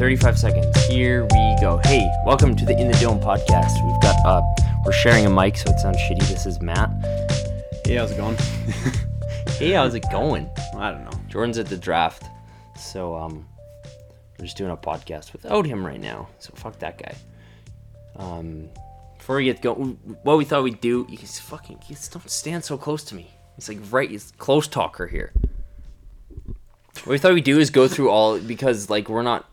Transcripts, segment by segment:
35 seconds. Here we go. Hey, welcome to the In the Dome podcast. We've got uh we're sharing a mic so it sounds shitty. This is Matt. Hey, how's it going? Hey, how's it going? I don't know. Jordan's at the draft. So um we're just doing a podcast without him right now. So fuck that guy. Um before we get going what we thought we'd do, he's fucking he's don't stand so close to me. He's like right he's close talker here. What we thought we'd do is go through all because like we're not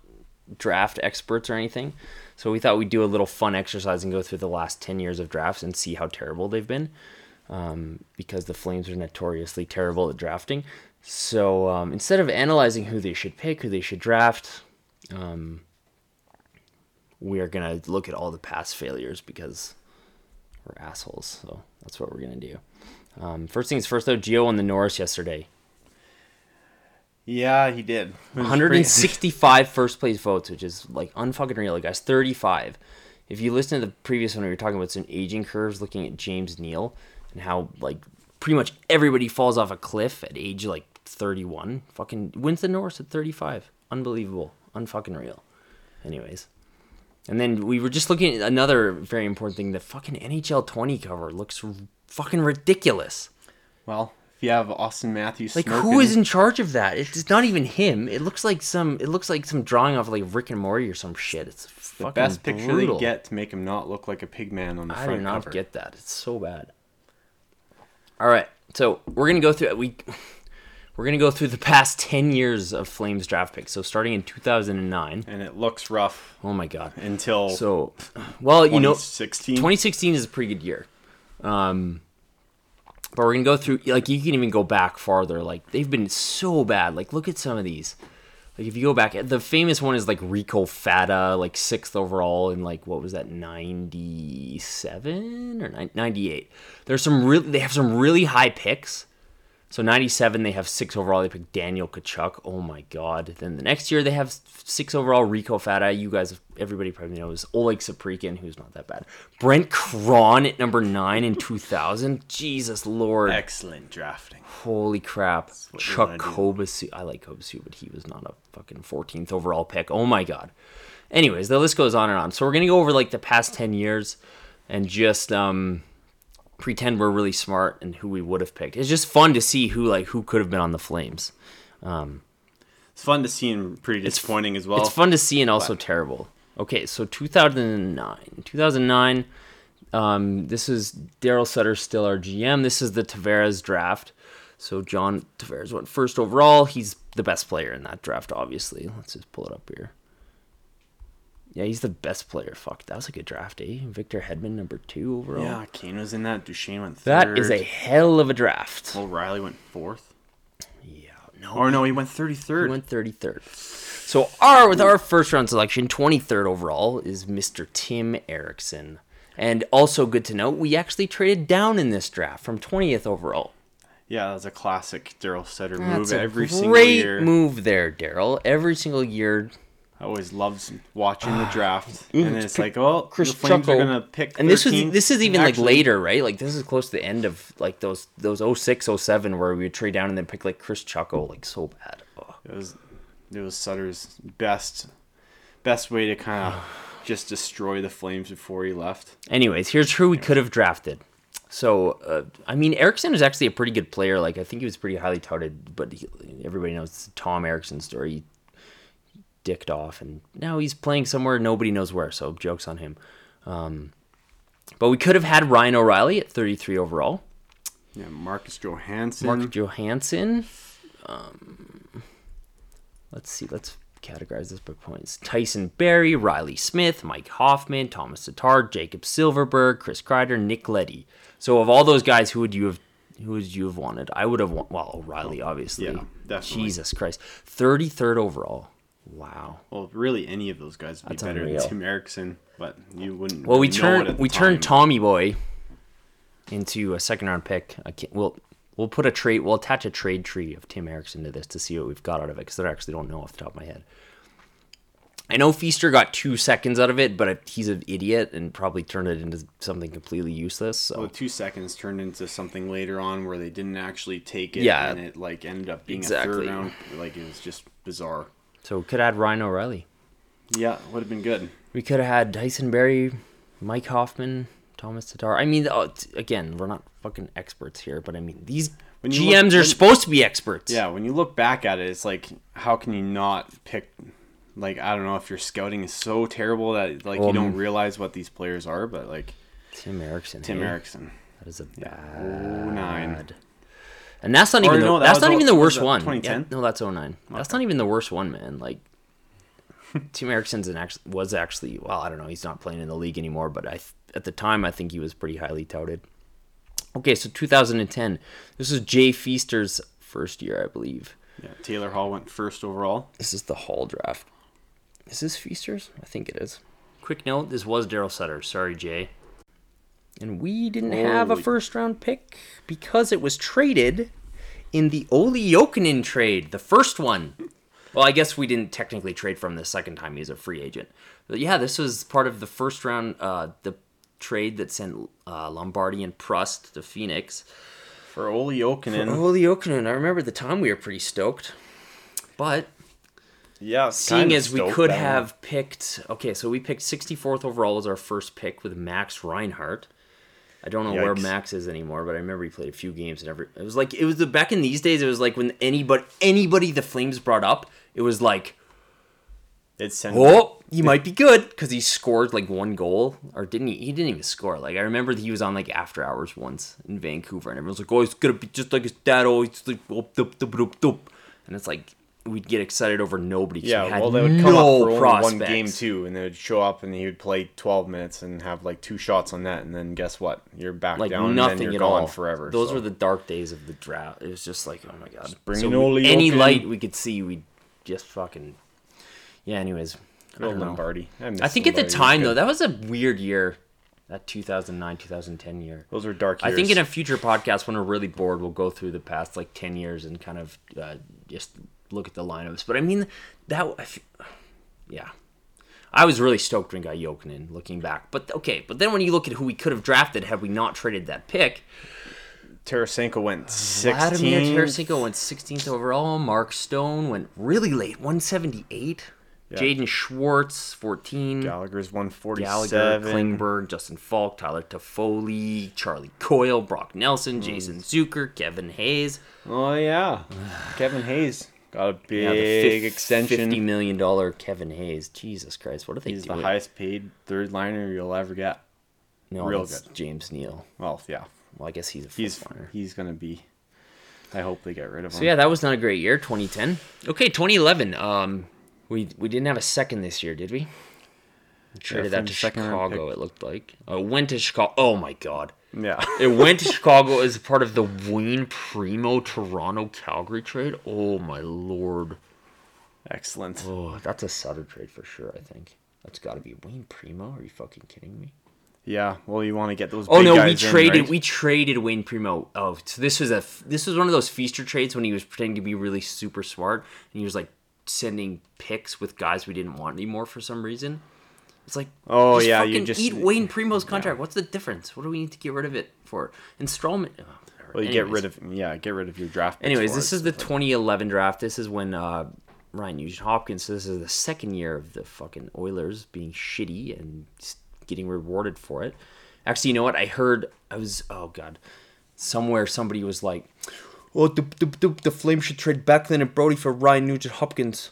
draft experts or anything. So we thought we'd do a little fun exercise and go through the last 10 years of drafts and see how terrible they've been. Um, because the Flames are notoriously terrible at drafting. So um, instead of analyzing who they should pick, who they should draft, um, we are going to look at all the past failures because we're assholes. So that's what we're going to do. Um, first things first, though, Gio won the Norris yesterday. Yeah, he did. It was 165 first place votes, which is like unfucking real. Guys, 35. If you listen to the previous one, we were talking about some aging curves, looking at James Neal and how like pretty much everybody falls off a cliff at age like 31. Fucking wins the Norris at 35. Unbelievable. Unfucking real. Anyways. And then we were just looking at another very important thing. The fucking NHL 20 cover looks r- fucking ridiculous. Well, if you have Auston Matthews, Like smoking, who is in charge of that? It's not even him. It looks like some. It looks like some drawing off like Rick and Morty or some shit. It's the best picture brutal. they get to make him not look like a pig man on the I front I do not cover? get that. It's so bad. All right, so we're gonna go through we. We're gonna go through the past ten years of Flames draft picks. So starting in 2009. and it looks rough Oh my god. until So, well, you know, 2016. 2016 is a pretty good year. Um, but we're gonna go through like you can even go back farther. Like they've been so bad. Like look at some of these. Like if you go back, the famous one is like Rico Fata, like sixth overall in like what was that, 97 or 98. There's some really they have some really high picks. So 97 they have six overall. They pick Daniel Tkachuk. Oh my god. Then the next year they have six overall Rico Fata. You guys, everybody probably knows Oleg Saprikin, who's not that bad. Brent Krahn at number nine in 2000. Jesus Lord. excellent drafting. Holy crap. Chuck. Kobasew. I like Kobasew, but he was not a fucking 14th overall pick. Oh my god. Anyways, the list goes on and on. So we're going to go over like the past 10 years and just um pretend we're really smart and who we would have picked. It's just fun to see who like who could have been on the Flames. It's fun to see and pretty disappointing as well. It's fun to see and also terrible. Okay, so 2009. 2009, um, this is Daryl Sutter still our GM. This is the Tavares draft. So John Tavares went first overall. He's the best player in that draft, obviously. Let's just pull it up here. Yeah, he's the best player. Fuck, that was a good draft, eh? Victor Hedman, number two overall. yeah, Kane was in that. Duchene went third. That is a hell of a draft. O'Reilly went fourth. Yeah, no, Or no, he went 33rd. He went 33rd. So our with our first round selection, 23rd overall, is Mr. Tim Erixon. And also good to note, we actually traded down in this draft from 20th overall. yeah, that was a classic Daryl Sutter move every single great move there, Daryl. Every single year. I always loved watching the draft, and then it's like, oh, Chris the Flames are gonna pick. And this was 13th. this is even like later, right? Like this is close to the end of like those those 06, 07 where we would trade down and then pick like Kris Chucko, like so bad. Ugh. It was it was Sutter's best best way to kind of just destroy the Flames before he left. Anyways, here's who we could have drafted. So, uh, I mean, Erixon is actually a pretty good player. Like, I think he was pretty highly touted, but he, everybody knows the Tom Erixon story. He dicked off, and now he's playing somewhere nobody knows where. So, jokes on him. Um, but we could have had Ryan O'Reilly at 33 overall. Yeah, Marcus Johansson. Mark Johansson. Um, let's see. Let's categorize this by points. Tyson Barrie, Reilly Smith, Mike Hoffman, Tomas Tatar, Jakob Silfverberg, Chris Kreider, Nick Leddy. So of all those guys, who would you have? Who would you have wanted? I would have well O'Reilly, obviously. yeah, definitely. Jesus Christ, thirty third overall. Wow. well, really, any of those guys would That's be better unreal. than Tim Erixon, but you wouldn't. Well, we know it at turned the we turned time. Tommy Boy into a second round pick. I can't, we'll we'll put a trade. We'll attach a trade tree of Tim Erixon to this to see what we've got out of it because I actually don't know off the top of my head. I know Feaster got two seconds out of it, but he's an idiot and probably turned it into something completely useless. So Well, two seconds turned into something later on where they didn't actually take it, Yeah. and it like ended up being a Exactly. third round. Like it was just bizarre. So we could add Ryan O'Reilly. Yeah, would have been good. We could have had Tyson Barrie, Mike Hoffman, Tomas Tatar. I mean, oh, again, we're not fucking experts here, but I mean, these GMs look- are when- supposed to be experts. Yeah, when you look back at it, it's like, how can you not pick? Like, I don't know if your scouting is so terrible that like you don't Um, realize what these players are, but like Tim Erixon. Tim hey? Erixon. That is a Yeah. bad. 09. And that's not Or even no, the, that that's not o- even the worst that one. 2010? Yeah, no, that's 09. That's not even the worst one, man. Like Tim Erixon's an actually was actually well, I don't know. He's not playing in the league anymore, but I at the time I think he was pretty highly touted. Okay, so 2010. This is Jay Feaster's first year, I believe. Yeah, Taylor Hall went first overall. This is the Hall draft. Is this Feaster's? I think it is. Quick note: This was Daryl Sutter. Sorry, Jay. And we didn't have a first round pick because it was traded in the Olli Jokinen trade, the first one. Well, I guess we didn't technically trade from the second time he was a free agent. But yeah, this was part of the first round, uh, the trade that sent uh, Lombardi and Prust to Phoenix. For Olli Jokinen. Olli Jokinen, I remember the time we were pretty stoked. But Yeah, seeing as we could have picked okay so we picked 64th overall as our first pick with max reinhart i don't know where max is anymore but i remember he played a few games and every it was like it was the back in these days it was like when anybody anybody the flames brought up it was like It's oh he might be good because he scored like one goal or didn't he? He didn't even score. Like i remember that he was on like after hours once in vancouver and everyone's like oh he's gonna be just like his dad always like whoop, doop, doop, doop, doop. and it's like we'd get excited over nobody Yeah, had well, they would come no up for only one game too, and they would show up and he would play 12 minutes and have like two shots on net, and then guess what? You're back like down, and nothing then you're at gone all forever. Those so. were the dark days of the draft. It was just like, oh my god, So we- any light we could see, we just fucking. Yeah. Anyways, I, don't. Lombardi. I, I think at the Lombardi. He was time though, that was a weird year. That 2009, 2010 year. those were dark years. I think in a future podcast, when we're really bored, we'll go through the past like 10 years and kind of uh, just look at the lineups. But I mean, that, yeah. I was really stoked when got Jokinen looking back. But okay, but then when you look at who we could have drafted had we not traded that pick, Tarasenko went 16. Vladimir Tarasenko went 16th overall. Mark Stone went really late, 178. Jaden Schwartz, 14. Gallagher's 147. Gallagher, Klingberg, Justin Faulk, Tyler Toffoli, Charlie Coyle, Brock Nelson, hmm. Jason Zucker, Kevin Hayes. Oh yeah, Kevin Hayes got a big Yeah, fif- extension. Fifty million dollar Kevin Hayes. Jesus Christ, what are they He's doing? the highest paid third liner you'll ever get. no, real that's good. James Neal. Well, yeah, Well, I guess he's a he's liner. he's gonna be. I hope they get rid of him. So yeah, that was not a great year. 2010. Okay, 2011. Um, we we didn't have a second this year, did we? We traded that to Chicago. It looked like. Oh, went to Chicago. Oh my God. Yeah. It went to Chicago as part of the Wayne Primeau Toronto Calgary trade. Oh my lord. Excellent. Oh, that's a Sutter trade for sure. I think that's got to be Wayne Primeau. Are you fucking kidding me? Yeah. Well, you want to get those. Oh no, we in, traded. right? We traded Wayne Primeau. Oh, so this was a this was one of those feaster trades when he was pretending to be really super smart and he was like sending picks with guys we didn't want anymore for some reason. It's like Oh, yeah, you just- eat Wayne Primeau's contract. What's the difference? What do we need to get rid of it for? Strawman. oh. Well, you get rid of yeah, get rid of your draft. Anyways, this is the 2011 draft. This is when uh, Ryan Nugent Hopkins. So this is the second year of the fucking Oilers being shitty and getting rewarded for it. Actually, you know what? I heard I was oh god, somewhere somebody was like, "Oh, the the, the, the Flames should trade Backlund and Brodie for Ryan Nugent Hopkins,"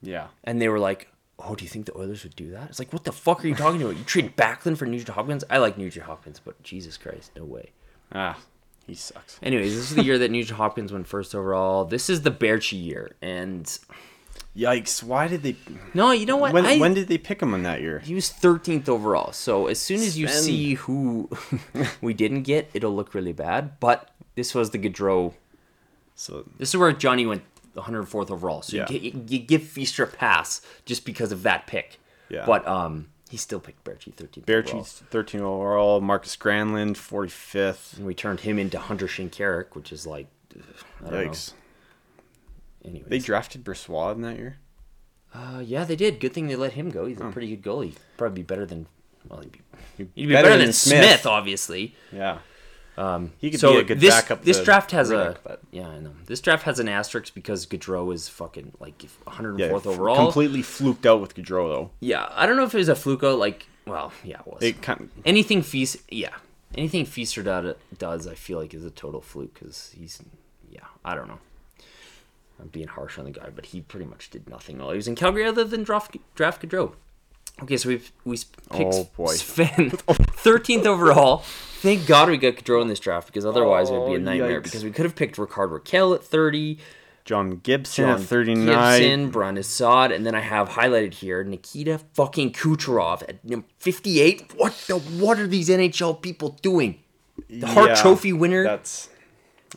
yeah. and they were like. Oh, do you think the Oilers would do that? It's like, what the fuck are you talking about? You trade Backlund for Nugent Hopkins? I like Nugent Hopkins, but Jesus Christ, no way. Ah, he sucks. Anyways, this is the year that Nugent Hopkins went first overall. This is the Baertschi year, and Yikes! Why did they? no, you know what? When I- when did they pick him on that year? he was 13th overall. So as soon as you see who we didn't get, it'll look really bad. But this was the Gaudreau. So This is where Johnny went 104th overall. So Yeah. you, you, you give Feaster a pass just because of that pick. Yeah. But um, he still picked Baertschi 13th. overall. Baertschi 13 overall. Markus Granlund 45th. And we turned him into Hunter Shinkaruk, which is like, I don't Yikes! know. Anyways. They drafted Brossoit in that year. Uh, yeah, they did. Good thing they let him go. He's a pretty good goalie. Probably be better than well, he'd be, He'd he'd be better, than, Smith. obviously. Yeah. Um, He could so be a good this, backup This draft has Riddick, a but- yeah, I know. This draft has an asterisk because Gaudreau is fucking like 104th Yeah, f- overall. completely fluked out with Gaudreau though. Yeah, I don't know if it was a fluke out. Like, well, yeah, it was. It kind anything Feast, yeah, anything Feaster does, does I feel like is a total fluke because he's, yeah, I don't know. I'm being harsh on the guy, but he pretty much did nothing while he was in Calgary other than draft draft Gaudreau. Okay, so we've we oh, picked Oh, boy. Sven, 13th overall. Thank God we got Gaudreau in this draft because otherwise it would be a Oh, nightmare. yikes. Because we could have picked Rickard Rakell at 30, John Gibson John at 39. Gibson, Brandon Saad, and then I have highlighted here Nikita fucking Kucherov at 58. What the? What are these NHL people doing? The Hart Yeah, Trophy winner, That's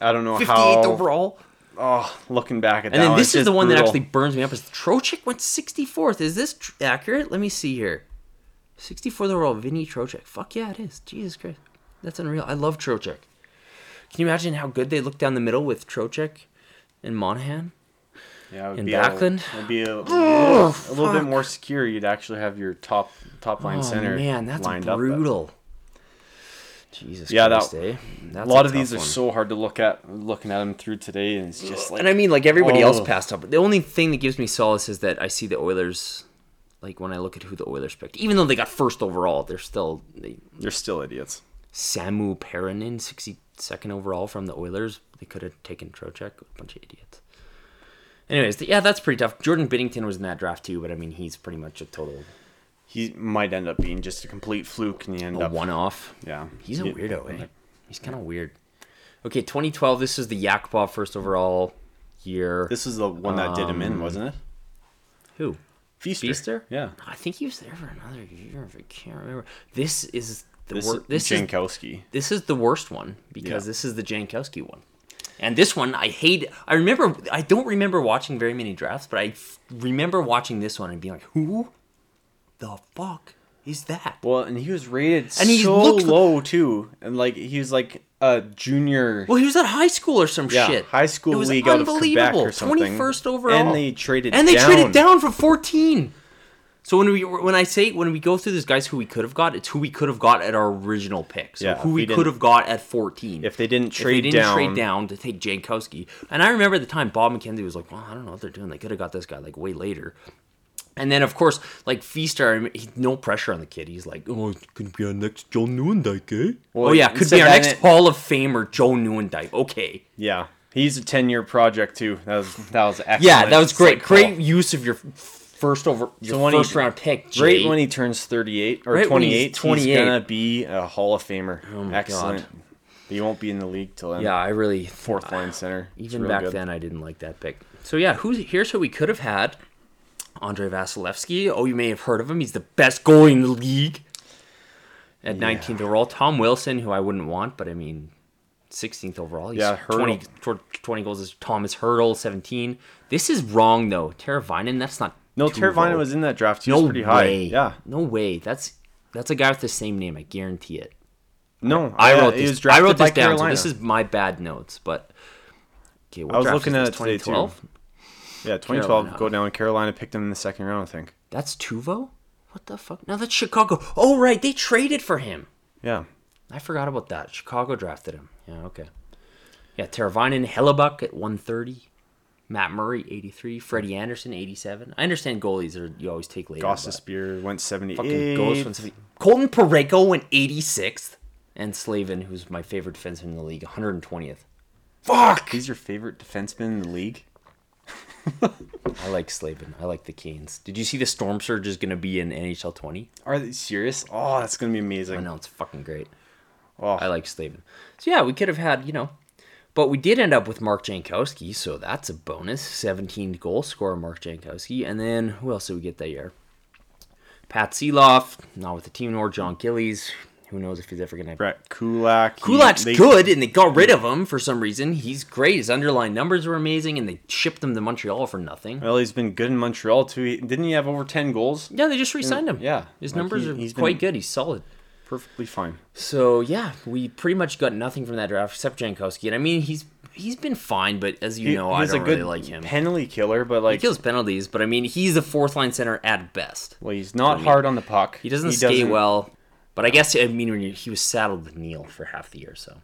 I don't know 58th how. overall. Oh, looking back at And that, And then this is the one that actually burns me up. Is Trocheck went 64th? Is this tr- accurate? Let me see here. 64th overall, Vinny Trocheck. Fuck yeah, it is. Jesus Christ, that's unreal. I love Trocheck. Can you imagine how good they look down the middle with Trocheck and Monahan? yeah, it would in be Backlund? A, it'd be a, little, a little bit more secure. You'd actually have your top top line Oh center man, that's lined up. Jesus Yeah, that- eh? A lot of these tough are so hard to look at. Looking at them through today, and it's just like And I mean, like everybody else Oh. passed up. The only thing that gives me solace is that I see the Oilers. Like when I look at who the Oilers picked, even though they got first overall, they're still they, they're still idiots. Samu Perhonen, sixty second overall from the Oilers. They could have taken Trocheck. A bunch of idiots. Anyways, yeah, that's pretty tough. Jordan Binnington was in that draft too, but I mean, he's pretty much a total He might end up being just a complete fluke, and he end a up one off. Yeah, He's a weirdo, eh? He's kind of weird. Okay, 2012. This is the Yakupov first overall year. This is the one that did him in, Um, wasn't it? Who? Feaster. Feaster? Yeah. I think he was there for another year. I can't remember. This is the This, wor- this is Jankowski. this is the worst one because Yeah. this is the Jankowski one. And this one I hate. I remember. I don't remember watching very many drafts, but I f- remember watching this one and being like, "Who the fuck is that?" Well, and he was rated And he so looked- low too, and like he was like a junior. Well, he was at high school or some yeah, shit. high school It was league out of Quebec unbelievable. something. 21st overall. and they traded and they down. traded down for 14 so when we when i say when we go through these guys who we could have got it's who we could have got at our original pick so Yeah, who we, we could have got at 14 If they didn't If trade they didn't down, trade down to take jankowski and i remember at the time bob mckenzie was like well i don't know what they're doing they could have got this guy like way later and then, of course, like Feaster, I mean, he, no pressure on the kid. He's like, "Oh, it could be our next Joe Nieuwendyk, eh?" Well, oh yeah, could be our next in- Hall of Famer, Joe Nieuwendyk. Okay, yeah, he's a ten-year project too. That was that was excellent. Yeah, that was great. like, Great oh, use of your first over your So when he- first round pick. Jay. Right when he turns thirty-eight or Right when he's twenty-eight, he's gonna be a Hall of Famer. Oh excellent. God. He won't be in the league till then. yeah, I really fourth line center. It's even back good. then I didn't like that pick. So yeah, who's here's who we could have had. Andrei Vasilevskiy. Oh, you may have heard of him. He's the best goalie in the league. At 19th overall, Tom Wilson, who I wouldn't want, but I mean, 16th overall. He's Yeah, 20, 20 goals is Tomas Hertl, 17. This is wrong though. Teravainen, that's not. No, Teravainen was in that draft. He no was pretty high. way. Yeah. no way. That's that's a guy with the same name. I guarantee it. No, I yeah, wrote this. I wrote this down. So this is my bad notes, but okay. I was looking at this? it today, too. 2012? Yeah, 2012. Carolina. Go down. In Carolina picked him in the second round, I think. That's Teuvo. What the fuck? No, that's Chicago. Oh right, they traded for him. Yeah. I forgot about that. Chicago drafted him. Yeah, okay. Yeah, Teravainen, Hellebuyck at 130. Matt Murray, 83. Freddie Andersen, 87. I understand goalies are you always take later. Gossa Spear went 78. fucking goals went 70. Colton Parayko went 86th. And Slavin, who's my favorite defenseman in the league, 120th. Fuck! He's your favorite defenseman in the league? I like Slavin. I like the Canes. Did you see the Storm Surge is going to be in NHL 20? Are they serious? Oh, that's going to be amazing. I know, it's fucking great. Oh, I like Slavin. So yeah, we could have had, you know, but we did end up with Mark Jankowski, so that's a bonus. 17 goal scorer Mark Jankowski. And then who else did we get that year? Pat Sieloff, not with the team nor John Gillies. Who knows if he's ever gonna Brett Kulak. he- Kulak's they- good, and they got rid of him for some reason. He's great. His underlying numbers were amazing, and they shipped him to Montreal for nothing. Well, he's been good in Montreal too. Didn't he have over 10 goals? Yeah, they just re-signed him. Yeah, his like numbers he- are he's quite been- good. He's solid. Perfectly fine. So yeah, we pretty much got nothing from that draft except Jankowski, and I mean he's he's been fine, but as you He- know, I he's don't a good really like him. penalty killer, but like He kills penalties, but I mean he's a fourth line center at best. well, he's not me. hard on the puck. He doesn't skate well, but I guess I mean when you, he was saddled with Neal for half the year, so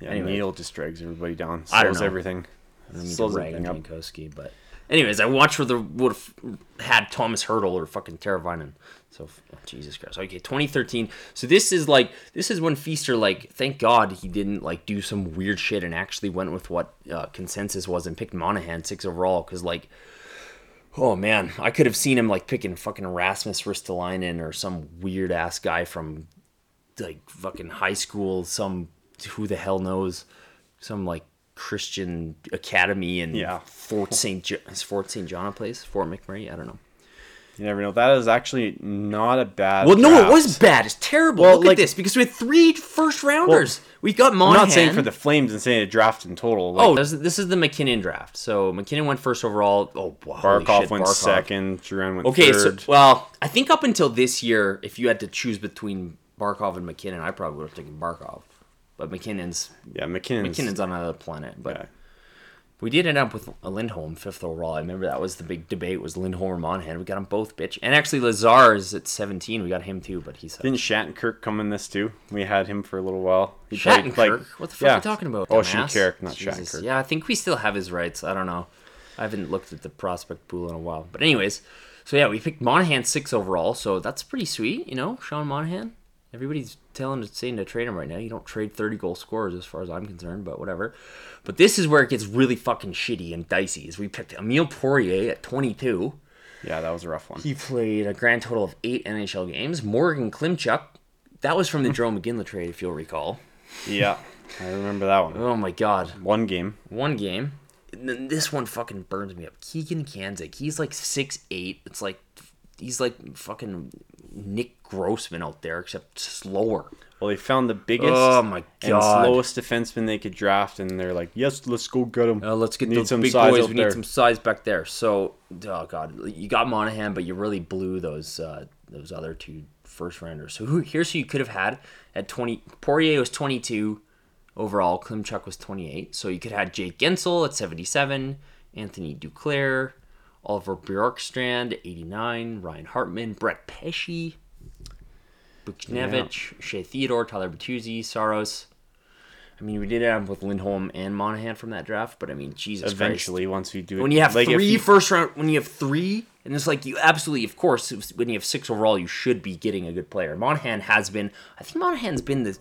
Yeah, Anyway. Neal just drags everybody down. I don't Slows know. everything. I don't mean Slows to rag on everything up. Jankowski, but anyways, I watched where the would have had Tomas Hertl or fucking Teravainen. So oh, Jesus Christ. Okay, 2013. So this is like this is when Feaster like thank God he didn't like do some weird shit and actually went with what uh, consensus was and picked Monahan six overall because like. Oh man, I could have seen him like picking fucking Rasmus Ristolainen or some weird ass guy from like fucking high school, some who the hell knows, some like Christian academy in Yeah. Fort St. Jo- is Fort St. John place? Fort McMurray? I don't know. You never know. That is actually not a bad. Well, no, it was bad. It's terrible. Well, Look like- at this because we had three first rounders. we got I'm not saying for the Flames and saying a draft in total. Like, oh, this, this is the MacKinnon draft. So MacKinnon went first overall. Oh, wow, Barkov shit, went Barkov. second. Drouin went Okay, third. so well, I think up until this year, if you had to choose between Barkov and MacKinnon, I probably would have taken Barkov. But MacKinnon's yeah, MacKinnon's. MacKinnon's on another planet. But yeah. We did end up with a Lindholm fifth overall. I remember that was the big debate was Lindholm or Monahan. We got them both, bitch. And actually, Lazar is at 17. We got him too, but he's Didn't Shattenkirk come in this too? We had him for a little while. He played, like- what the fuck yeah. are you talking about? Oh? Shattenkirk, not Jesus. Shattenkirk. Yeah, I think we still have his rights. I don't know. I haven't looked at the prospect pool in a while. But anyways, so yeah, we picked Monahan six overall, so that's pretty sweet, you know, Sean Monahan. Everybody's telling saying to trade him right now. You don't trade 30 goal scorers as far as I'm concerned, but whatever. But this is where it gets really fucking shitty and dicey. Is we picked Emile Poirier at 22. Yeah, that was a rough one. He played a grand total of eight NHL games. Morgan Klimchuk, that was from the Joe McGinley trade, if you'll recall. yeah, I remember that one. Oh my god. One game. one game. And then this one fucking burns me up. Keegan Kanzig, he's like six eight. It's like he's like fucking Nick Grossman out there, except slower. Well, they found the biggest Oh my and slowest defenseman they could draft, and they're like, "Yes, let's go get him." Uh, let's get Need those some big size boys. We there. need some size back there. So, oh god, you got Monahan, but you really blew those uh, those other two first rounders. So who, here's who you could have had at twenty. Poirier was twenty two overall. Klimchuk was twenty eight. So you could have had Jake Guentzel at seventy seven, Anthony Duclair, Oliver Bjorkstrand eighty nine, Ryan Hartman, Brett Pesce, Buchnevich, Shea Theodore, Tyler Bertuzzi, Saros. I mean, we did have with Lindholm and Monahan from that draft, but I mean, Jesus Christ Eventually, once we do it, when you have like, three you- first round, when you have three, and it's like you absolutely, of course, when you have six overall, you should be getting a good player. Monahan has been, I think Monahan's been the,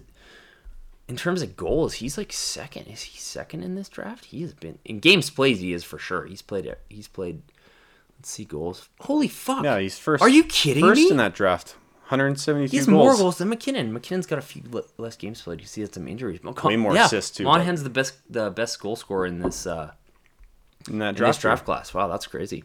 in terms of goals, he's like second. Is he second in this draft? He has been in games played. He is for sure. He's played. He's played. See goals. Holy fuck! yeah, he's first. Are you kidding first me? in that draft, 172 He has goals. more goals than MacKinnon. MacKinnon's got a few le- less games played. You see, had some injuries. Way more yeah, assists, too, but- Monahan's the best, the best goal scorer in this. Uh, in that in draft. this draft class. Wow, that's crazy.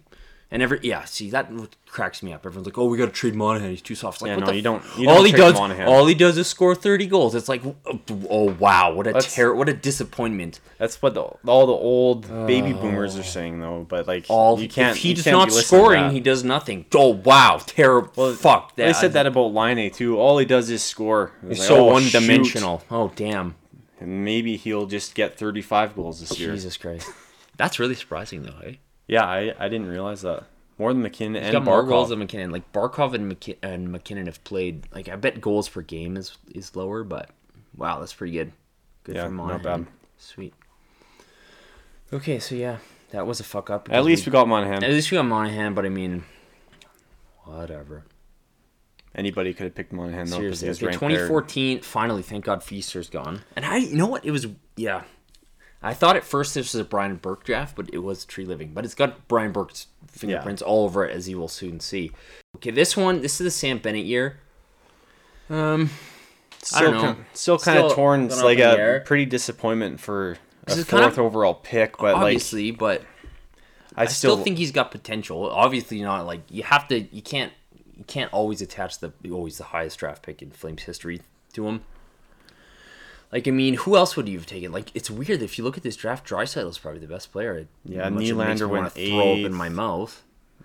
And every yeah, see that cracks me up. Everyone's like, "Oh, we got to trade Monahan. He's too soft." Like, Yeah, what no, you don't- you all don't he trade does, Monahan. all he does is score thirty goals. It's like, oh, oh, wow, what a That's- what a disappointment. That's what the, all the old baby oh. boomers are saying, though. But like, All you can't. if he can't not be listening to scoring, he does nothing. Oh wow, terrible. Fuck that. They said that about Laine too. All he does is score. It's He's like, so oh, one dimensional. Oh damn, And maybe he'll just get 35 goals this year. Jesus Christ. That's really surprising though. Hey, Yeah, I, I didn't realize that. More than MacKinnon he's and got more Barkov. goals than MacKinnon. Like Barkov and, McKin- and MacKinnon have played. Like I bet goals per game is is lower, but wow, that's pretty good. Good Yeah, for not Monahan. bad. Sweet. Okay, so yeah, that was a fuck up. At least we got Monahan. at least we got Monahan, but I mean, whatever. Anybody could have picked Monahan though Seriously, okay, ranked there. 2014. Finally, thank God Feaster's gone. And I, you know what? It was yeah. I thought at first this was a Brian Burke draft, but it was Treliving. But it's got Brian Burke's fingerprints all over it, as you will soon see. Okay, this one, this is the Sam Bennett year. Um, Still, know. kin- still kind Still of torn. It's like up in the a air. pretty disappointment for a fourth kind of- overall pick, but like obviously, but I I still, still, think he's got potential. Obviously, not like you have to. You can't. You can't always attach the always the highest draft pick in Flames history to him. Like I mean, who else would you have taken? Like it's weird if you look at this draft. Draisaitl is probably the best player. It Yeah, Nylander went throw up in my mouth.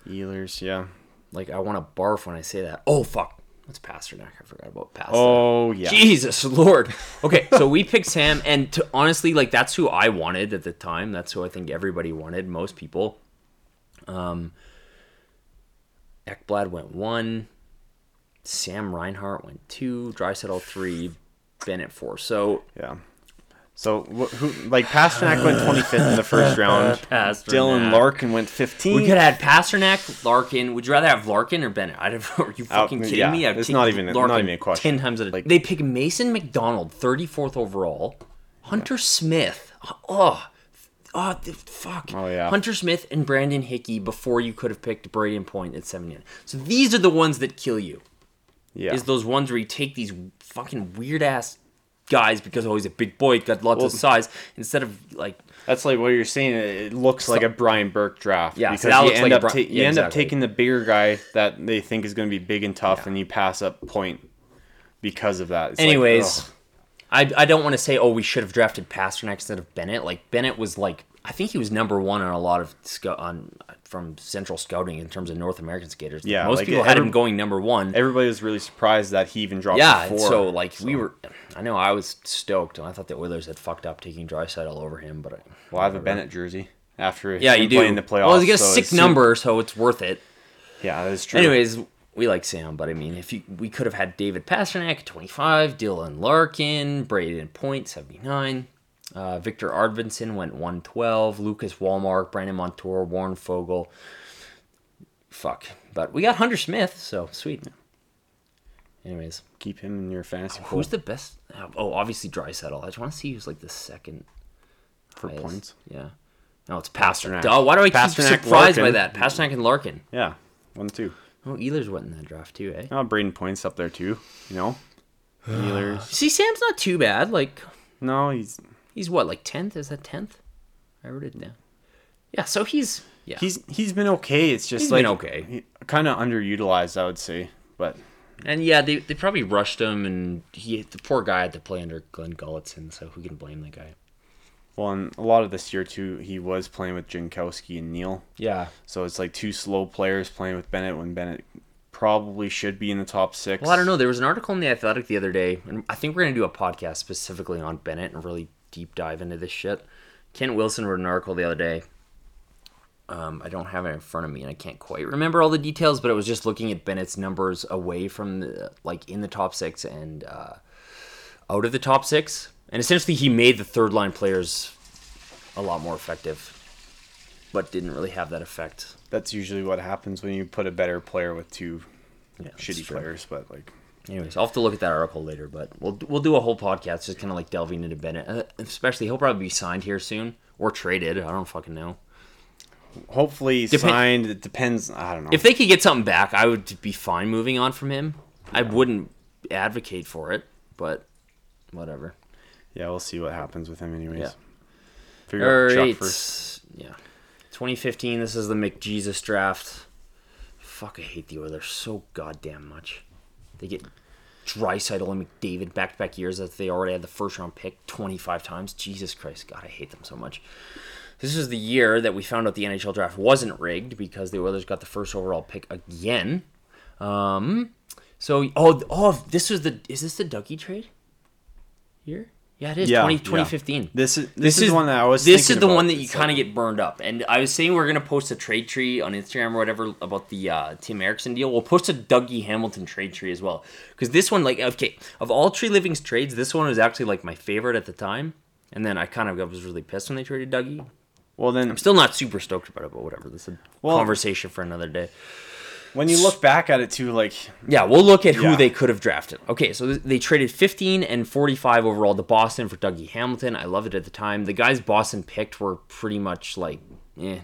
Ehlers, yeah. Like I want to barf when I say that. Oh fuck, that's Pastrnak. I forgot about Pastrnak. Oh yeah. Jesus Lord. Okay, so we picked Sam, and to, honestly, like that's who I wanted at the time. That's who I think everybody wanted. Most people. Um. Ekblad went one. Sam Reinhart went two. Draisaitl three. Bennett for. So Yeah. So wh- who like Pastrnak went 25th in the first round. Pastrnak. Dylan Larkin went 15th. We could have had Pastrnak, Larkin. Would you rather have Larkin or Bennett? I don't. Know. Are you fucking kidding yeah, me? I'd it's not even- not even a question. Ten times out of Like- they pick Mason McDonald, thirty fourth overall. Hunter Smith. Oh, oh, fuck. Oh, yeah. Hunter Smith and Brandon Hickey before you could have picked Brayden Point at seventy nine. So these are the ones that kill you. yeah. Is those ones where you take these fucking weird ass guys because oh he's a big boy, got lots of size, instead of like That's like what you're saying. It looks like a Brian Burke draft. Yeah, so because that you end like up Bri- ta- you yeah, end up taking the bigger guy that they think is going to be big and tough, and you pass up point because of that. It's Anyways, ugh. I, I don't want to say oh we should have drafted Pastrnak instead of Bennett. Like Bennett was like I think he was number one on a lot of on from Central Scouting in terms of North American skaters. Like, Yeah, most like, people had every- him going number one. everybody was really surprised that he even dropped. yeah, to and four. so like we were. I know I was stoked, and I thought the Oilers had fucked up taking Draisaitl over him, but I, well, I have a Bennett jersey after yeah, you do. in the playoffs. well, he got a so sick number, so it's worth it. Yeah, that's true. Anyways, we like Sam, but I mean, if you we could have had David Pastrnak 25, Dylan Larkin, Brayden Point 79, uh, Viktor Arvidsson went 112, Lucas Wallmark, Brandon Montour, Warren Foegele. Fuck, but we got Hunter Smith, so sweet. Anyways, keep him in your fantasy pool who's the best? Oh, obviously Draisaitl. I just want to see who's like the second for highest. points. Yeah. No, it's Pastrnak. Oh, why do I keep Pastrnak, surprised by that? Pastrnak and Larkin. Yeah, one two. Oh, Ehlers went in that draft too, eh? Oh, Brayden points up there too. You know, Healers. See, Sam's not too bad. Like, No, he's He's what, like tenth? Is that tenth? I wrote it down. Yeah, so he's yeah. he's he's been okay. It's just He's like been okay. kind of underutilized, I would say. But and yeah, they, they probably rushed him, and he the poor guy had to play under Glen Gulutzan, so who can blame the guy? well, and a lot of this year too, he was playing with Jankowski and Neal. Yeah. So it's like two slow players playing with Bennett when Bennett probably should be in the top six. Well, I don't know. There was an article in the Athletic the other day, and I think we're gonna do a podcast specifically on Bennett and really deep dive into this shit. Kent Wilson wrote an article the other day. Um, I don't have it in front of me, and I can't quite remember all the details, but it was just looking at Bennett's numbers away from the like in the top six and uh, out of the top six, and essentially he made the third line players a lot more effective, but didn't really have that effect. That's usually what happens when you put a better player with two Yeah, shitty players. But like, Anyways, I'll have to look at that article later, but we'll we'll do a whole podcast just kind of like delving into Bennett. Uh, especially, he'll probably be signed here soon or traded. I don't fucking know. hopefully Depen- signed. It depends. I don't know. If they could get something back, I would be fine moving on from him. I wouldn't advocate for it, but whatever. yeah, we'll see what happens with him. Anyways. Yeah. Figure All right, first. yeah. 2015. This is the McJesus draft. Fuck, I hate the Oilers so goddamn much. They get Draisaitl and McDavid back to back years that they already had the first round pick 25 times. Jesus Christ, God, I hate them so much. This is the year that we found out the NHL draft wasn't rigged because the Oilers got the first overall pick again. Um, so oh oh, this was the is this the Dougie trade? Year? Yeah, it is. Yeah, 20, yeah. 2015 This is this, is, the one that I was. this is the one that you kind of get burned up. And I was saying we're gonna post a trade tree on Instagram or whatever about the uh, Tim Erickson deal. We'll post a Dougie Hamilton trade tree as well because this one, like, okay, of all Treliving's trades, this one was actually like my favorite at the time. And then I kind of was really pissed when they traded Dougie. Well, then I'm still not super stoked about it, but whatever. This is a Well- conversation for another day. When you look back at it too, like Yeah, we'll look at who Yeah. they could have drafted. Okay, so they traded 15 and 45 overall to Boston for Dougie Hamilton. I loved it at the time. The guys Boston picked were pretty much like, eh.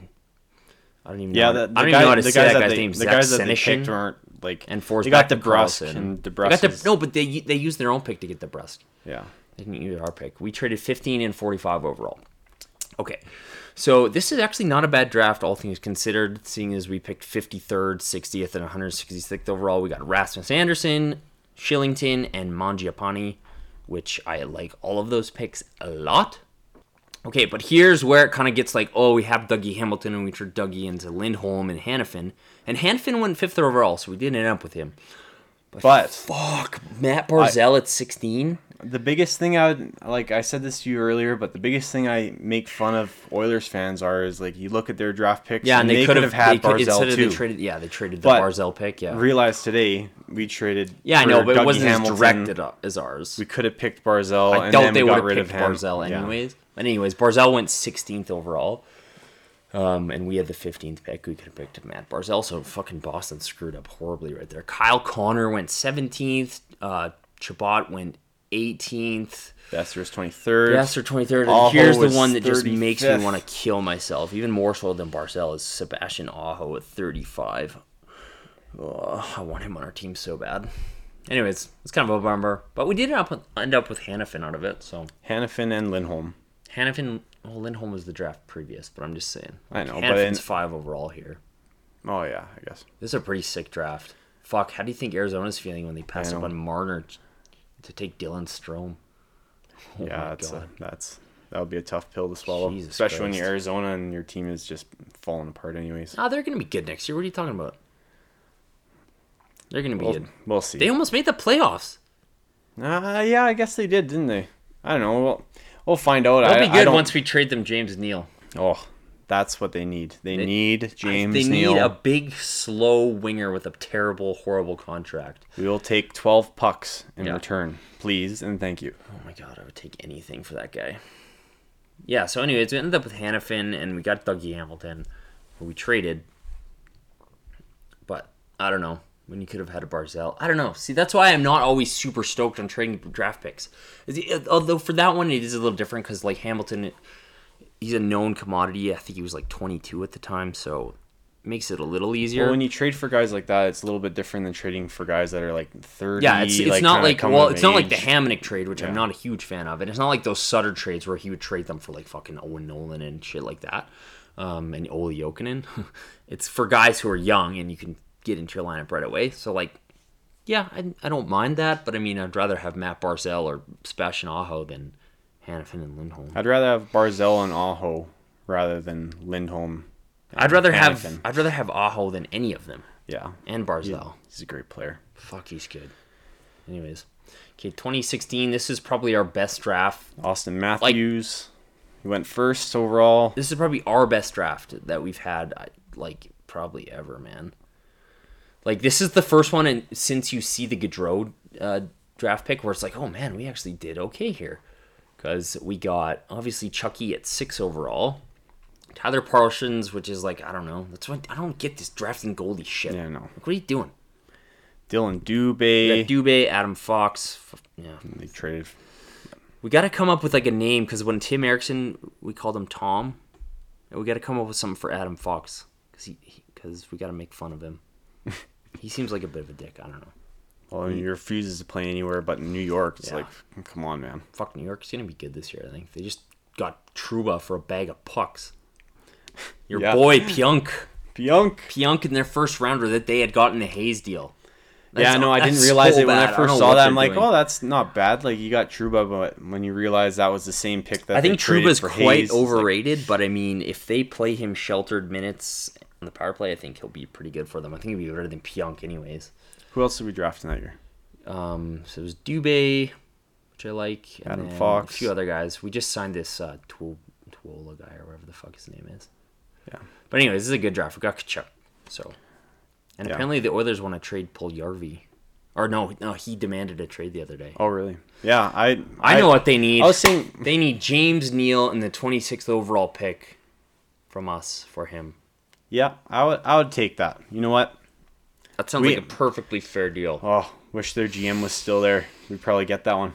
I don't even yeah, know. the, the I don't guy, even know how to the say guys that guy's they, name. the Zach guys that they picked weren't like and Forsberg They got DeBrusk and DeBrusk. the, no, but they they used their own pick to get the DeBrusk. yeah, They didn't use our pick. We traded 15 and 45 overall. Okay. So this is actually not a bad draft, all things considered, seeing as we picked 53rd, 60th, and 166th overall. We got Rasmus Andersson, Kylington, and Mangiapane, which I like all of those picks a lot. Okay, but here's where it kind of gets like, oh, we have Dougie Hamilton and we turned Dougie into Lindholm and Hanifin. And Hanifin went fifth overall, so we didn't end up with him. but Fuck, Matt Barzal at 16? The biggest thing I would like I said this to you earlier, but the biggest thing I make fun of Oilers fans are is like you look at their draft picks. Yeah, and they, could have had could- Barzal too. They traded, yeah, they traded the But Barzal pick. Yeah, Realize today we traded. Yeah, I know, but Dougie it wasn't Hamilton. as directed as ours. We could have picked Barzal. I and doubt then they would have picked of him. Barzal Yeah. anyways. But anyways, Barzal went 16th overall. Um, and we had the 15th pick. We could have picked Matt Barzal. So fucking Boston screwed up horribly right there. Kyle Connor went 17th. Uh, Chabot went 18th. Boeser's twenty third. Yes, or 23rd. Aho And here's the one that just makes me want to kill myself, even more so than Barzal, is Sebastian Aho at 35. Oh, I want him on our team so bad. Anyways, it's kind of a bummer, but we did end up, end up with Hanifin out of it. So Hanifin and Lindholm. Hanifin, well, Lindholm was the draft previous, but I'm just saying. I know, but Hanifin's in- five overall here. Oh yeah, I guess. This is a pretty sick draft. Fuck, how do you think Arizona's feeling when they pass up on Marner to take Dylan Strome? Oh yeah, that's a, that's that would be a tough pill to swallow, Jesus especially when you're Arizona and your team is just falling apart, anyways. Ah, they're gonna be good next year. What are you talking about? They're gonna be We'll, good. we'll see. They almost made the playoffs. Uh, yeah, I guess they did, didn't they? I don't know. We'll, we'll find out. They'll I, be good once we trade them James Neal. Oh, that's what they need. They, need James They Neal. need a big, slow winger with a terrible, horrible contract. We will take 12 pucks in Yeah. return, please and thank you. Oh my god, I would take anything for that guy. Yeah, so anyways, we ended up with Hanifin and we got Dougie Hamilton, who we traded. But I don't know. When you could have had a Barzal. I don't know. See, that's why I'm not always super stoked on trading draft picks. Although for that one, it is a little different because, like, Hamilton, he's a known commodity. I think he was like 22 at the time, so it makes it a little easier. Well, when you trade for guys like that, it's a little bit different than trading for guys that are like 30. Yeah, it's, it's like, not like well, it's not like the. Hamonic trade, which I'm not a huge fan of, and it's not like those Sutter trades where he would trade them for like fucking Owen Nolan and shit like that, um, and Olli Jokinen. it's for guys who are young and you can get into your lineup right away. So like, yeah, I, I don't mind that, but I mean, I'd rather have Matt Barzal or Sebastian Aho than Hanifin and Lindholm. I'd rather have Barzal and Aho rather than Lindholm. and I'd rather have I'd rather have Aho than any of them, Yeah, and Barzal. he's a great player. Fuck, he's good. Anyways, okay, 2016. This is probably our best draft Auston Matthews, he went first overall. this is probably our best draft that we've had like probably ever man like this is the first one and since you see the Gaudreau uh, draft pick where it's like oh man we actually did okay here because we got obviously chucky at six overall tyler parsons which is like i don't know that's what i don't get this drafting goldie shit Yeah, I know. like, what are you doing Dylan Dubé. dubé adam fox yeah they traded. we got to come up with like a name because when Tim Erickson, we called him Tom. and We got to come up with something for Adam Fox because he because we got to make fun of him. he seems like a bit of a dick. I don't know. Well, he refuses to play anywhere but in New York. It's Yeah. like, come on, man. Fuck New York's gonna be good this year. I think they just got Trouba for a bag of pucks. Your Yeah. boy Pionk, Pionk. Pionk in their first rounder that they had gotten a Hayes deal. Yeah, That's- no, I didn't realize so it when I bad. don't first know saw that. I'm like, doing. oh, that's not bad. Like you got Trouba, but when you realize that was the same pick that I think Trouba's quite Hayes, it's like, overrated, but I mean, if they play him sheltered minutes on the power play, I think he'll be pretty good for them. I think he'll be better than Pionk, anyways. who else did we draft in that year? Um, so it was Dubé, which I like, and Adam Fox. a few other guys. We just signed this uh, guy or whatever the fuck his name is. Yeah. But anyways, this is a good draft. We got Tkachuk. So, and Yeah. apparently the Oilers want to trade Puljujarvi, or no, no, he demanded a trade the other day. Oh, really? Yeah, I. I know what they need. I was saying, They need James Neal and the 26th overall pick from us for him. Yeah, I would. I would take that. You know what? That sounds We- like a perfectly fair deal. Oh, wish their GM was still there. We'd probably get that one.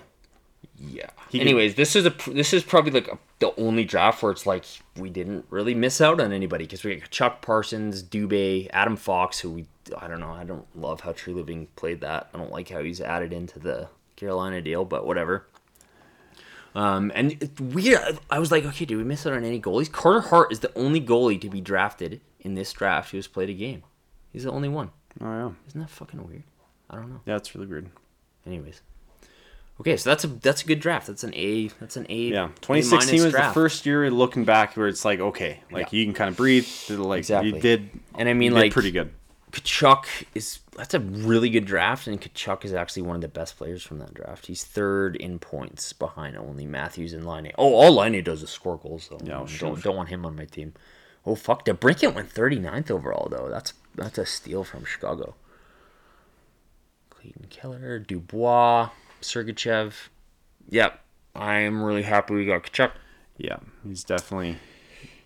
Yeah. He could- Anyways, this is a this is probably like a, the only draft where it's like we didn't really miss out on anybody because we got Chuck Parsons, Dubé, Adam Fox, who we I don't know. I don't love how Treliving played that. I don't like how he's added into the Carolina deal, but whatever. Um, and we I was like, okay, did we miss out on any goalies? Carter Hart is the only goalie to be drafted in this draft who has played a game. He's the only one. Oh yeah, Isn't that fucking weird? I don't know. yeah, it's really weird. Anyways. Okay, so that's a that's a good draft. That's an A. That's an A. Yeah, 2016 minus was draft. the first year looking back where it's like, okay, like Yeah. you can kind of breathe. Like Exactly. you did, And I mean, like pretty good. Tkachuk is that's a really good draft, and Tkachuk is actually one of the best players from that draft. He's third in points behind only Matthews and Laine. Oh, all Laine does is score goals though. Yeah, I sure. don't don't want him on my team. Oh fuck, DeBrincat went 39th overall though. That's that's a steal from Chicago. Clayton Keller, Dubois, Sergachev. Yep, I am really happy we got Tkachuk. Yeah, he's definitely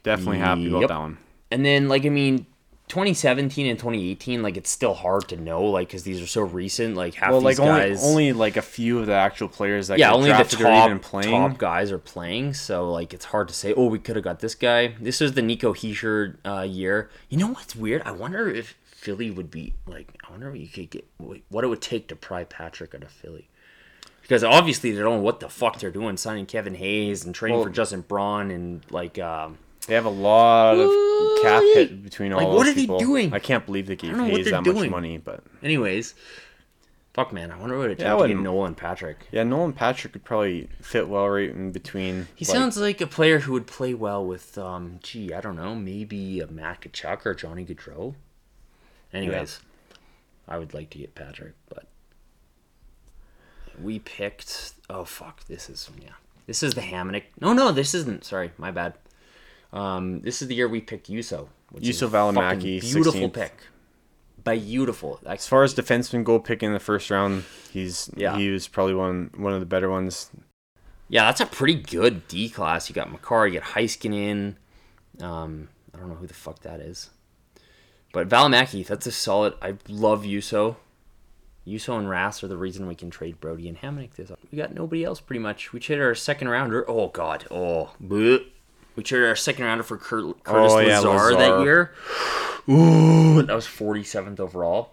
definitely happy about that one. And then, like, I mean, 2017 and 2018, like, it's still hard to know, like, because these are so recent. Like, half Well, these like only guys. only like a few of the actual players that yeah, only the top, are even playing. top guys are playing. So, like, it's hard to say, oh, we could have got this guy. This is the Nico Hischier uh, year. You know what's weird? I wonder if Philly would be, like, I wonder what you could get, what it would take to pry Patrick out of Philly. Because obviously they don't know what the fuck they're doing, signing Kevin Hayes and trading Well- for Justin Braun and, like, um, They have a lot of Ooh, cap hit between all Like, what are they people. doing? I can't believe they gave don't know what Hayes that much money, but anyways. Fuck, man. I wonder what it Yeah, I takes get wouldn't- Noah and Patrick. yeah, Nolan Patrick could probably fit well right in between. He like- sounds like a player who would play well with, um, gee, I don't know, maybe a Matt Tkachuk or Johnny Gaudreau. Anyways, I would like to get Patrick, but we picked. Oh fuck, this is yeah, this is the Hamonic. No, no, this isn't. Sorry, my bad. Um, this is the year we picked Juuso. Juuso Valimaki, beautiful 16th. pick. Beautiful. as far as defensemen goal pick in the first round, he's Yeah. he was probably one one of the better ones. Yeah, that's a pretty good D class. You got Makar, you got Heiskanen. Um, I don't know who the fuck that is. But Valimaki, that's a solid. I love Juuso. Juuso and Ras are the reason we can trade Brodie and Hamonic this. We got nobody else pretty much. We traded our second rounder. Oh god. Oh. bleh. We traded our second rounder for Kurt, Curtis Oh, yeah, Lazar, that year. Ooh, that was 47th overall.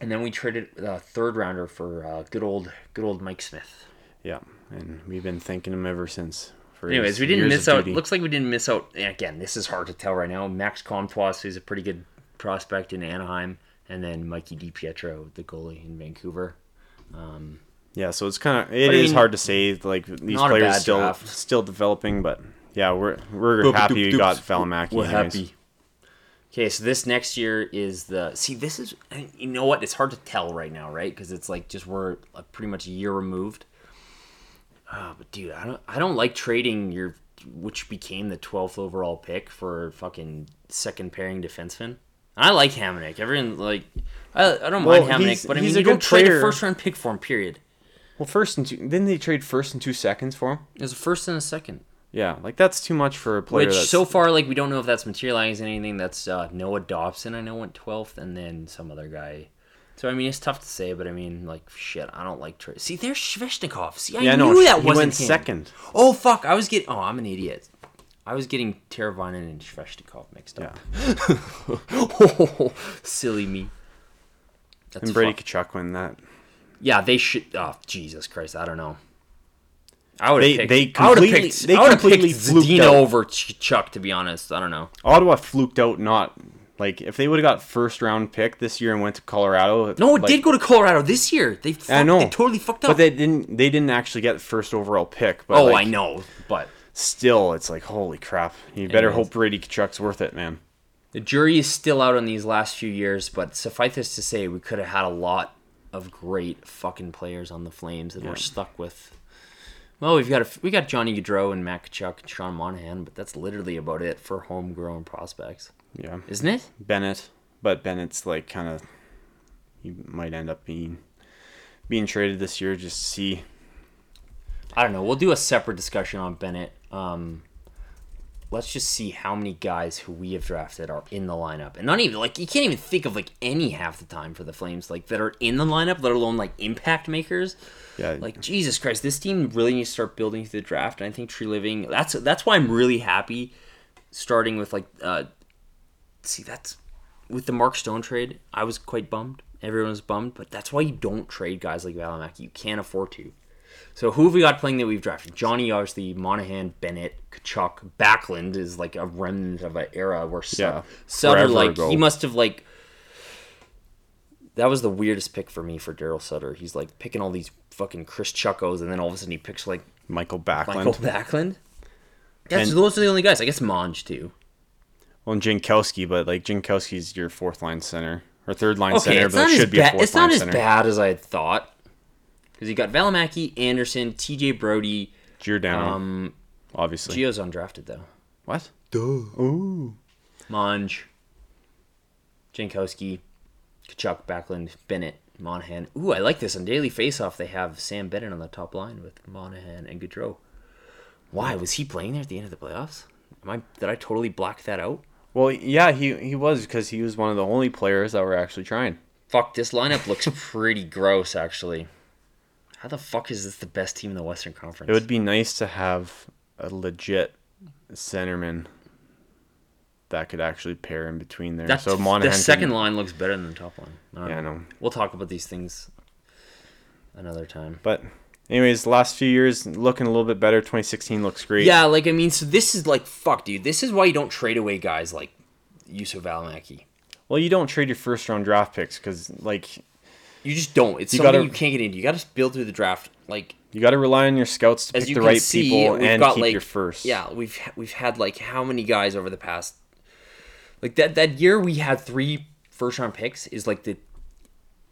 And then we traded a third rounder for uh, good old good old Mike Smith. Yeah, and we've been thanking him ever since. For Anyways, we didn't miss out. duty. Looks like we didn't miss out. Again, this is hard to tell right now. Max Comtois is a pretty good prospect in Anaheim, and then Mikey DiPietro, the goalie in Vancouver. Um, Yeah, so it's kind of it is mean, hard to say. Like these players still draft. still developing, but yeah, we're we're happy we got Valimaki. We're happy. Okay, so this next year is the see. This is you know what? It's hard to tell right now, right? Because it's like just we're like pretty much a year removed. Ah, but dude, I don't I don't like trading your which became the twelfth overall pick for fucking second pairing defenseman. I like Hamonic. Everyone like I, I don't Well, mind he's- Hamonic, but I mean a you don't trade a first round pick for him. Period. Well, first and two, didn't they trade first and two seconds for him? It was a first and a second. Yeah, like that's too much for a player. Which so far, like we don't know if that's materializing anything. That's uh, Noah Dobson, I know went twelfth, and then some other guy. So I mean, it's tough to say, but I mean, like shit, I don't like trade. See, there's Svechnikov. See, I yeah, knew no, that he wasn't went him. second. Oh fuck, I was getting. Oh, I'm an idiot. I was getting Teravainen and Svechnikov mixed up. Yeah, oh, silly me. That's and Brady fuck- Tkachuk win that. Yeah, they should. Oh Jesus Christ, I don't know. I would They- picked. they I would have completely- picked. they I would have completely Zadina out. over Chuck. To be honest, I don't know. Ottawa fluked out. Not like if they would have got first round pick this year and went to Colorado. No, it like, did go to Colorado this year. They fucked, I know. they totally fucked up. But they didn't. They didn't actually get the first overall pick. But oh, like, I know, but Still, it's like holy crap. You better hope Brady Tkachuk's worth it, man. the jury is still out on these last few years. But suffice this to say, we could have had a lot of great fucking players on the Flames that we're stuck with. Well, we've got a, we got Johnny Gaudreau and Matt Tkachuk and Sean Monahan, but that's literally about it for homegrown prospects, Yeah, isn't it? Bennett, but Bennett's like kind of. He might end up being being traded this year just to see. I don't know. We'll do a separate discussion on Bennett. Um, let's just see how many guys who we have drafted are in the lineup, and not even like you can't even think of like any half the time for the Flames like that are in the lineup, let alone like impact makers. Yeah, Like Jesus Christ, this team really needs to start building through the draft. And I think Treliving. That's that's why I'm really happy starting with like. uh See, that's with the Mark Stone trade. I was quite bummed. Everyone was bummed, but that's why you don't trade guys like Valimaki. You can't afford to. So who have we got playing that we've drafted? Johnny, obviously, Monahan, Bennett, Tkachuk, Backlund is like a remnant of an era where Yeah, Sutter, like ago. he must have like. That was the weirdest pick for me for Daryl Sutter. He's like picking all these fucking Kris Chuckos, and then all of a sudden he picks like Mikael Backlund. Mikael Backlund. Yeah, so those are the only guys. I guess Monge too. Well, and Jankowski, but like Jankowski's your fourth line center or third line Okay, center, but it should be a bad. fourth It's not line as center. bad as I had thought. Because you got Valimaki, Andersson, T.J. Brodie. Giordano, Um, obviously. Gio's undrafted though. what? Duh. Ooh. Monge, Jankowski, Tkachuk, Backlund, Bennett, Monahan. Ooh, I like this. On Daily Faceoff, they have Sam Bennett on the top line with Monahan and Gaudreau. Why was he playing there at the end of the playoffs? Am I did I totally black that out? Well, yeah, he he was because he was one of the only players that were actually trying. Fuck, this lineup looks pretty gross, actually. How the fuck is this the best team in the Western Conference? It would be nice to have a legit centerman that could actually pair in between there. That's, so the second can- line looks better than the top line. Yeah, I know. know. We'll talk about these things another time. But, anyways, the last few years looking a little bit better. 2016 looks great. Yeah, like I mean, so this is like fuck, dude. This is why you don't trade away guys like Juuso Valimaki. Well, you don't trade your first round draft picks because, like, You just don't. It's You something gotta- you can't get into. You got to build through the draft. Like you got to rely on your scouts to pick the right see, people we've and got keep like your first. yeah, we've we've had like how many guys over the past like that that year we had three first round picks is like the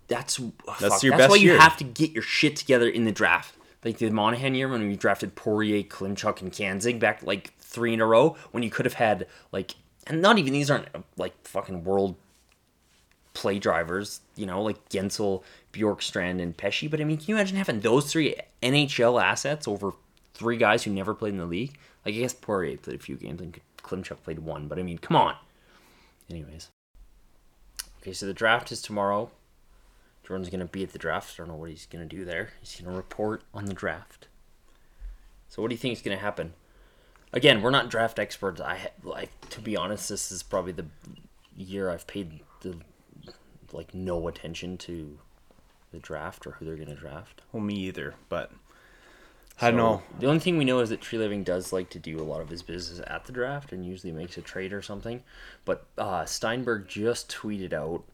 that's oh, That's fuck, your that's best why you have to get your shit together in the draft. Like the Monahan year when we drafted Poirier, Klimchuk, and Kanzig back like three in a row when you could have had like and not even these aren't like fucking world play drivers, you know, like Guentzel, Bjorkstrand, and Pesce. But I mean, can you imagine having those three NHL assets over three guys who never played in the league? Like, I guess Poirier played a few games and Klimchuk played one, but I mean, come on. Anyways. Okay, so the draft is tomorrow. Jordan's going to be at the draft. I don't know what he's going to do there. He's going to report on the draft. So, what do you think is going to happen? Again, we're not draft experts. I, like, to be honest, this is probably the year I've paid the like no attention to the draft or who they're going to draft. Well, me either, but I don't So, know. The only thing we know is that Treliving does like to do a lot of his business at the draft and usually makes a trade or something. But uh, Steinberg just tweeted out.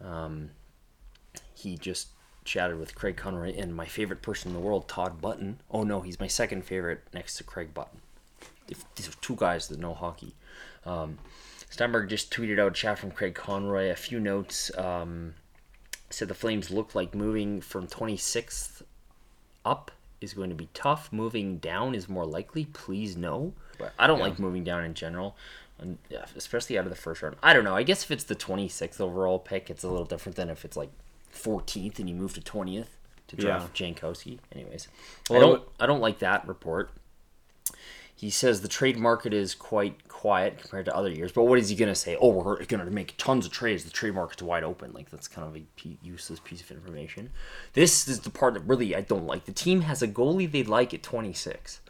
Um, he just chatted with Craig Conroy and my favorite person in the world, Tod Button. Oh no, he's my second favorite next to Craig Button. These are two guys that know hockey. Um, Steinberg just tweeted out a chat from Craig Conroy. A few notes. Um, said the Flames look like moving from 26th up is going to be tough. Moving down is more likely. Please no. But I don't like moving down in general, and especially out of the first round. I don't know. I guess if it's the 26th overall pick, it's a little different than if it's like 14th and you move to 20th to draft Jankowski. Anyways, I don't. I don't like that report. He says the trade market is quite quiet compared to other years. But what is he going to say? Oh, we're going to make tons of trades. The trade market's wide open. Like, that's kind of a useless piece of information. This is the part that really I don't like. The team has a goalie they like at 26.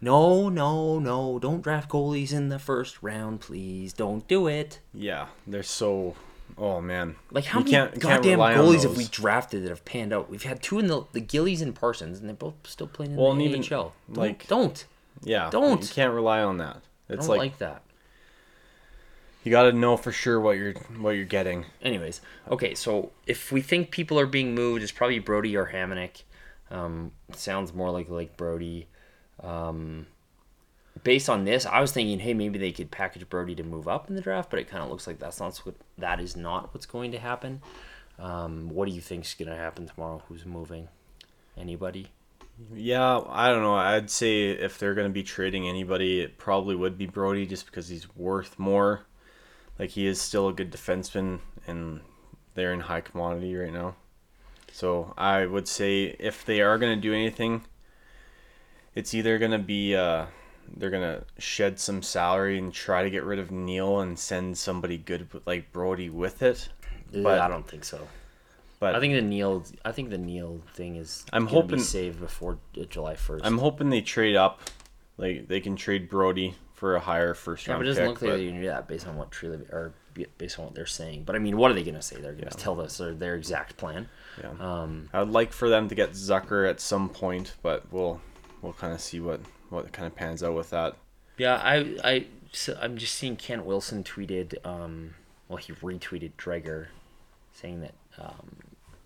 No, no, no. Don't draft goalies in the first round, please. Don't do it. Yeah, they're so. Oh man, Like, how You many can't- you can't goddamn goalies have we drafted that have panned out? We've had two in the, the Gillies and Parsons, and they're both still playing in Well, the and even, AHL. Don't, like- don't. Yeah, Don't. You can't rely on that. I It's don't like, like that. you got to know for sure what you're what you're getting. Anyways, okay, so if we think people are being moved, it's probably Brodie or Hamonic. Um, sounds more like like Brodie. Um, based on this, I was thinking, hey, maybe they could package Brodie to move up in the draft, but it kind of looks like that's not what that is not what's going to happen. Um, what do you think's going to happen tomorrow? Who's moving? Anybody? Yeah, I don't know. I'd say if they're going to be trading anybody, it probably would be Brodie just because he's worth more. Like he is still a good defenseman and they're in high commodity right now. So I would say if they are going to do anything, it's either going to be uh, they're going to shed some salary and try to get rid of Neal and send somebody good like Brodie with it. But- I don't think so. But I think the Neal, I think the Neal thing is. I'm gonna be hoping- saved before uh, July first. I'm hoping they trade up. Like they can trade Brodie for a higher first Yeah, round Yeah, but it doesn't pick. look like but- they're gonna do that based on what Tree or based on what they're saying. But I mean, what are they gonna say? They're gonna tell us their, their exact plan. Yeah. Um, I would like for them to get Zucker at some point, but we'll we'll kind of see what what kind of pans out with that. yeah, I I so I'm just seeing Kent Wilson tweeted. Um, well, he retweeted Dreger, saying that um,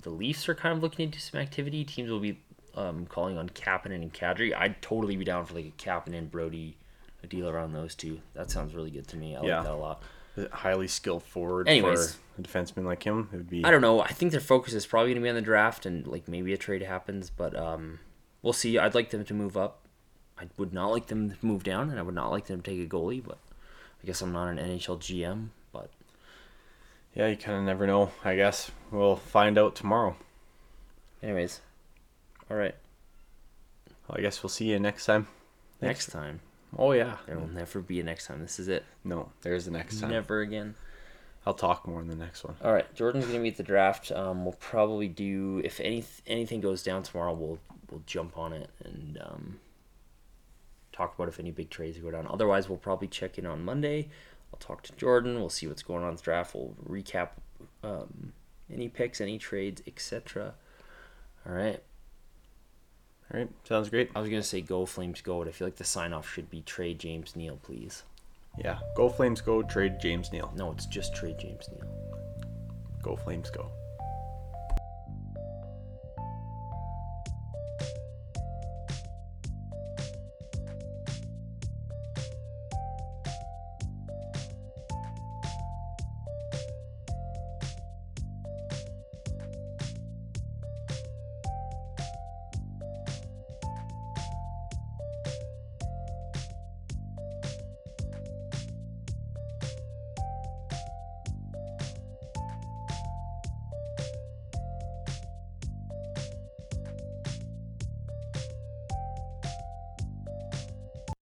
the Leafs are kind of looking into some activity. Teams will be um, calling on Kapanen and Kadri. I'd totally be down for like a Kapanen Brodie, a deal around those two. That sounds really good to me. I Yeah. like that a lot. A Highly skilled forward Anyways. for a defenseman like him. It would be. I don't know. I think their focus is probably going to be on the draft and like maybe a trade happens, but um, we'll see. I'd like them to move up. I would not like them to move down, and I would not like them to take a goalie. But I guess I'm not an NHL GM. Yeah, you kind of never know. I guess we'll find out tomorrow. Anyways, all right. Well, I guess we'll see you next time. Next time. Oh yeah. There will never be a next time. This is it. No, there's the next time. Never again. I'll talk more in the next one. All right, Jordan's gonna be at the draft. Um, we'll probably do if any anything goes down tomorrow, we'll we'll jump on it and um, talk about if any big trades go down. Otherwise, we'll probably check in on Monday. I'll talk to Jordan. We'll see what's going on in the draft. We'll recap um, any picks, any trades, etc. All right. All right, sounds great. I was gonna say go Flames go, but I feel like the sign off should be trade James Neal, please. Yeah, go Flames, go trade James Neal. No, it's just trade James Neal. Go Flames, go.